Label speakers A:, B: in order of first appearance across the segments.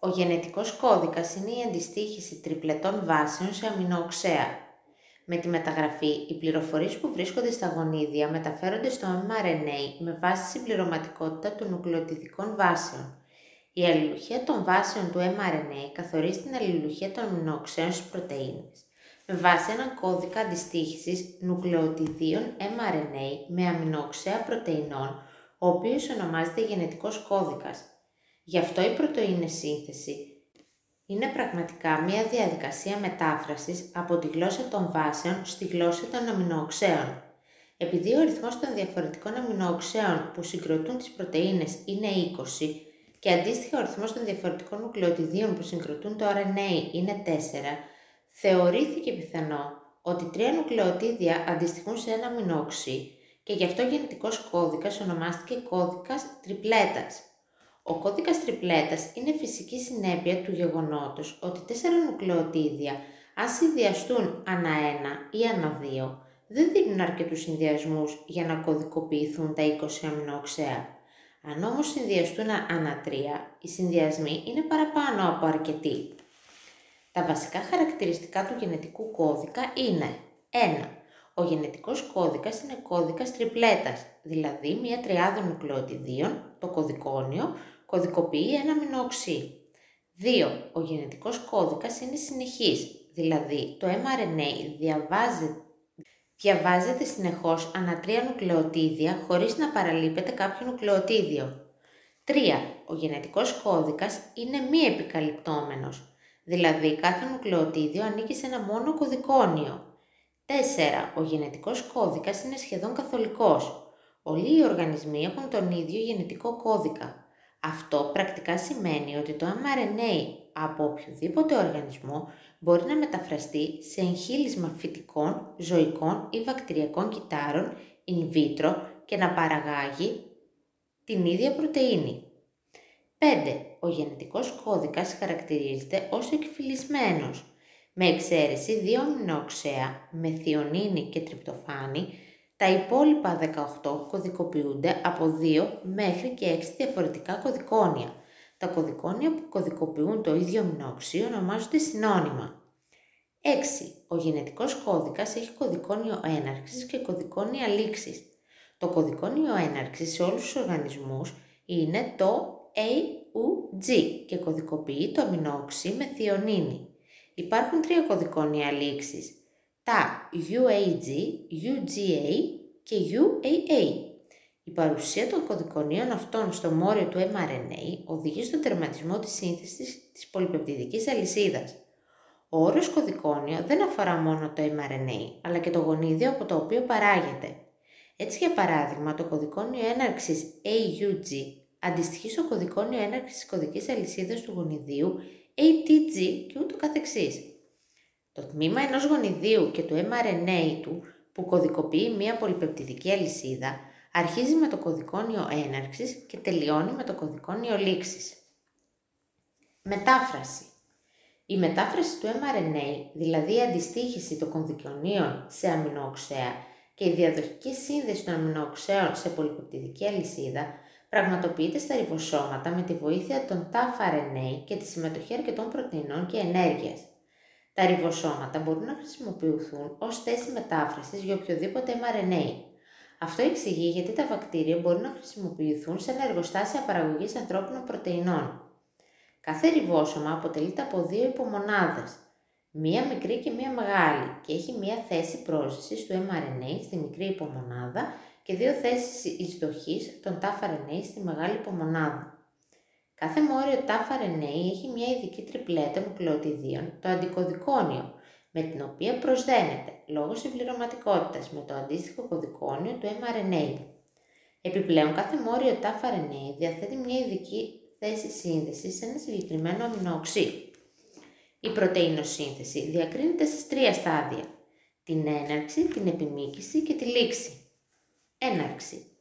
A: Ο γενετικός κώδικας είναι η αντιστοίχηση τριπλετών βάσεων σε αμινόξεα. Με τη μεταγραφή, οι πληροφορίες που βρίσκονται στα γονίδια μεταφέρονται στο mRNA με βάση τη συμπληρωματικότητα των νουκλεοτιδικών βάσεων. Η αλληλουχία των βάσεων του mRNA καθορίζει την αλληλουχία των αμινόξεων στις πρωτεΐνες με βάση έναν κώδικα αντιστοίχησης νουκλεοτιδίων mRNA με αμινόξεα πρωτεϊνών, ο οποίος ονομάζεται γενετικός κώδικας. Γι' αυτό η πρωτεΐνη σύνθεση είναι πραγματικά μια διαδικασία μετάφρασης από τη γλώσσα των βάσεων στη γλώσσα των αμινόξεων. Επειδή ο αριθμός των διαφορετικών αμινόξεων που συγκροτούν τις πρωτεΐνες είναι 20 και αντίστοιχα ο αριθμός των διαφορετικών νουκλεοτιδίων που συγκροτούν το RNA είναι 4, θεωρήθηκε πιθανό ότι τρία νουκλεοτίδια αντιστοιχούν σε ένα μηνόξι και γι' αυτό ο γενετικός κώδικας ονομάστηκε κώδικας τριπλέτας. Ο κώδικας τριπλέτας είναι φυσική συνέπεια του γεγονότος ότι τέσσερα νουκλεοτίδια, αν συνδυαστούν ανά ένα ή ανά δύο, δεν δίνουν αρκετούς συνδυασμούς για να κωδικοποιηθούν τα 20 αμινόξεα. Αν όμως συνδυαστούν ανά τρία, οι συνδυασμοί είναι παραπάνω από αρκετοί. Τα βασικά χαρακτηριστικά του γενετικού κώδικα είναι 1. Ο γενετικός κώδικας είναι κώδικας τριπλέτας, δηλαδή μια τριάδα νουκλεοτιδίων, το κωδικόνιο, κωδικοποιεί ένα μηνόξι. 2. Ο γενετικός κώδικας είναι συνεχής, δηλαδή το mRNA διαβάζεται, διαβάζεται συνεχώς ανά τρία νουκλεοτίδια χωρίς να παραλείπεται κάποιο νουκλεοτίδιο. 3. Ο γενετικός κώδικας είναι μη επικαλυπτόμενος, δηλαδή κάθε νουκλεοτίδιο ανήκει σε ένα μόνο κωδικόνιο. 4. Ο γενετικός κώδικας είναι σχεδόν καθολικός. Όλοι οι οργανισμοί έχουν τον ίδιο γενετικό κώδικα. Αυτό πρακτικά σημαίνει ότι το mRNA από οποιοδήποτε οργανισμό μπορεί να μεταφραστεί σε εγχείλισμα φυτικών, ζωικών ή βακτηριακών κυτάρων in vitro και να παραγάγει την ίδια πρωτεΐνη. 5. Ο γενετικός κώδικας χαρακτηρίζεται ως εκφυλισμένος, με εξαίρεση δύο αμινόξεα, μεθιονίνη και τριπτοφάνη, τα υπόλοιπα 18 κωδικοποιούνται από 2 μέχρι και 6 διαφορετικά κωδικόνια. Τα κωδικόνια που κωδικοποιούν το ίδιο αμινόξιο ονομάζονται συνώνυμα. 6. Ο γενετικός κώδικας έχει κωδικόνιο έναρξης και κωδικόνια λήξης. Το κωδικόνιο έναρξης σε όλους τους οργανισμούς είναι το AUG και κωδικοποιεί το αμινόξι με θιονίνη. Υπάρχουν τρία κωδικόνια λήξης, τα UAG, UGA και UAA. Η παρουσία των κωδικονίων αυτών στο μόριο του mRNA οδηγεί στον τερματισμό της σύνθεσης της πολυπεπτιδικής αλυσίδας. Ο όρος κωδικόνιο δεν αφορά μόνο το mRNA, αλλά και το γονίδιο από το οποίο παράγεται. Έτσι, για παράδειγμα, το κωδικόνιο έναρξης AUG αντιστοιχεί στο κωδικόνιο έναρξης της κωδικής αλυσίδας του γονιδίου ATG και ούτω καθεξής. Το τμήμα ενός γονιδίου και του mRNA του που κωδικοποιεί μία πολυπεπτιδική αλυσίδα αρχίζει με το κωδικόνιο έναρξης και τελειώνει με το κωδικόνιο λήξης. Μετάφραση Η μετάφραση του mRNA, δηλαδή η αντιστοίχηση των κωδικονίων σε αμινόξεα και η διαδοχική σύνδεση των αμινόξεων σε πολυπεπτιδική αλυσίδα πραγματοποιείται στα ριβοσώματα με τη βοήθεια των tafRNA και τη συμμετοχή αρκετών πρωτεϊνών και ενέργειας. Τα ριβοσώματα μπορούν να χρησιμοποιηθούν ως θέση μετάφρασης για οποιοδήποτε mRNA. Αυτό εξηγεί γιατί τα βακτήρια μπορούν να χρησιμοποιηθούν σε ένα εργοστάσιο παραγωγής ανθρώπινων πρωτεϊνών. Κάθε ριβόσωμα αποτελείται από δύο υπομονάδες, μία μικρή και μία μεγάλη και έχει μία θέση πρόσθεσης του mRNA στη μικρή υπομονάδα και δύο θέσεις εισδοχής των τάφα στη μεγάλη υπομονάδα. Κάθε μόριο τάφα έχει μια ειδική τριπλέτα νουκλεοτιδίων, το αντικωδικόνιο, με την οποία προσδένεται, λόγω συμπληρωματικότητας, με το αντίστοιχο κωδικόνιο του mRNA. Επιπλέον, κάθε μόριο τάφα διαθέτει μια ειδική θέση σύνδεσης σε ένα συγκεκριμένο αμινόξι. Η πρωτεϊνοσύνθεση διακρίνεται σε τρία στάδια. Την έναρξη, την επιμήκυση και τη λήξη. Έναρξη.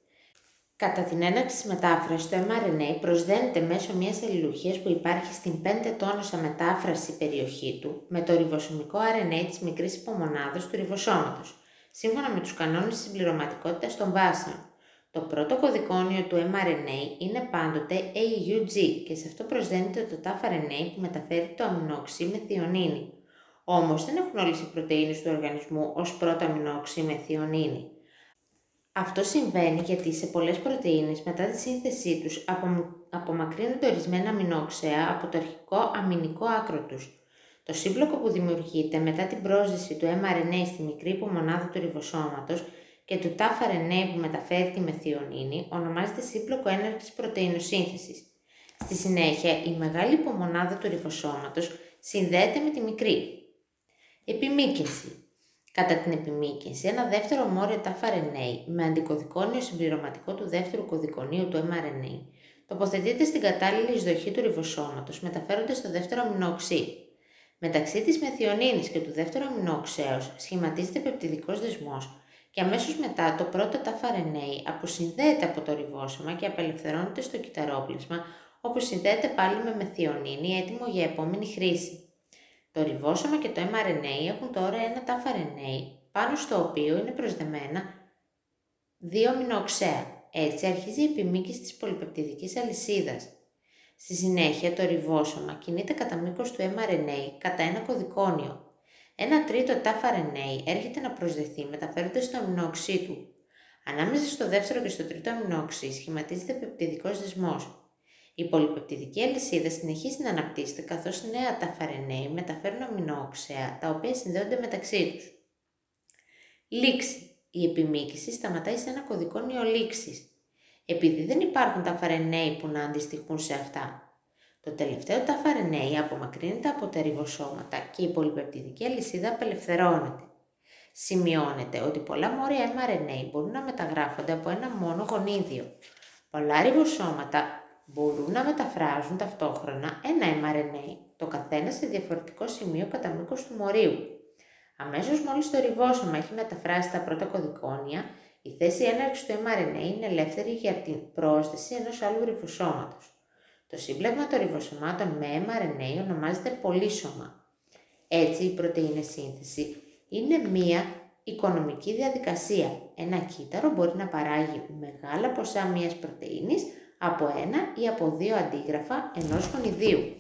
A: Κατά την έναρξη της μετάφρασης, το mRNA προσδένεται μέσω μιας αλληλουχίας που υπάρχει στην 5 τόνωσα μετάφραση περιοχή του με το ριβοσομικό RNA της μικρής υπομονάδας του ριβοσώματος, σύμφωνα με τους κανόνες της συμπληρωματικότητας των βάσεων. Το Το πρώτο κωδικόνιο του mRNA είναι πάντοτε AUG και σε αυτό προσδένεται το tafRNA που μεταφέρει το αμινόξι με θιονίνη. Όμως δεν έχουν όλες οι πρωτεΐνες του οργανισμού ως πρώτο αμινόξι με θιονίνη. Αυτό συμβαίνει γιατί σε πολλές πρωτεΐνες μετά τη σύνθεσή τους απομακρύνονται ορισμένα αμινόξεα από το αρχικό αμινικό άκρο τους. Το σύμπλοκο που δημιουργείται μετά την πρόσδεση του mRNA στη μικρή υπομονάδα του ριβοσώματος και του tafRNA που μεταφέρει τη μεθιονίνη ονομάζεται σύμπλοκο έναρξης πρωτεϊνοσύνθεσης. Στη συνέχεια, η μεγάλη υπομονάδα του ριβοσώματος συνδέεται με τη μικρή. Επιμήκυνση. Κατά την επιμήκυνση, ένα δεύτερο μόριο tafRNA με αντικωδικόνιο συμπληρωματικό του δεύτερου κωδικονίου του mRNA τοποθετείται στην κατάλληλη εισδοχή του ριβοσώματος μεταφέροντας στο δεύτερο αμινόξι. Μεταξύ της μεθιονίνης και του δεύτερου αμινόξεως σχηματίζεται πεπτιδικός δεσμός και αμέσως μετά το πρώτο ταφαρενέι αποσυνδέεται από το ριβόσωμα και απελευθερώνεται στο κυταρόπλισμα όπου συνδέεται πάλι με μεθιονίνη έτοιμο για επόμενη χρήση. Το ριβόσωμα και το mRNA έχουν τώρα ένα ταφαρενέι πάνω στο οποίο είναι προσδεμένα δύο αμινοξέα. Έτσι αρχίζει η επιμήκυση της πολυπεπτιδικής αλυσίδας. Στη συνέχεια το ριβόσωμα κινείται κατά μήκος του mRNA κατά ένα κωδικόνιο ένα τρίτο ταφαρενέι έρχεται να προσδεθεί μεταφέροντας το αμινόξύ του. Ανάμεσα στο δεύτερο και στο τρίτο αμινόξύ σχηματίζεται πεπτιδικός δεσμός. Η πολυπεπτιδική αλυσίδα συνεχίζει να αναπτύσσεται καθώς νέα ταφαρενέι μεταφέρουν αμινόξεα τα οποία συνδέονται μεταξύ τους. Λήξη. Η επιμήκυση σταματάει σε ένα κωδικόνιο λήξη. Επειδή δεν υπάρχουν ταφαρενέι που να αντιστοιχούν σε αυτά, το τελευταίο ταφαρενέι απομακρύνεται από τα ριβοσώματα και η πολυπεπτιδική αλυσίδα απελευθερώνεται. Σημειώνεται ότι πολλά μόρια mRNA μπορούν να μεταγράφονται από ένα μόνο γονίδιο. Πολλά ριβοσώματα μπορούν να μεταφράζουν ταυτόχρονα ένα mRNA, το καθένα σε διαφορετικό σημείο κατά μήκος του μορίου. Αμέσως μόλις το ριβόσωμα έχει μεταφράσει τα πρώτα κωδικόνια, η θέση έναρξης του mRNA είναι ελεύθερη για την πρόσθεση ενός άλλου ριβοσώματος. Το σύμπλεγμα των ριβοσωμάτων με mRNA ονομάζεται πολύσωμα. Έτσι, η πρωτεΐνη σύνθεση είναι μία οικονομική διαδικασία. Ένα κύτταρο μπορεί να παράγει μεγάλα ποσά μιας πρωτεΐνης από ένα ή από δύο αντίγραφα ενός γονιδίου.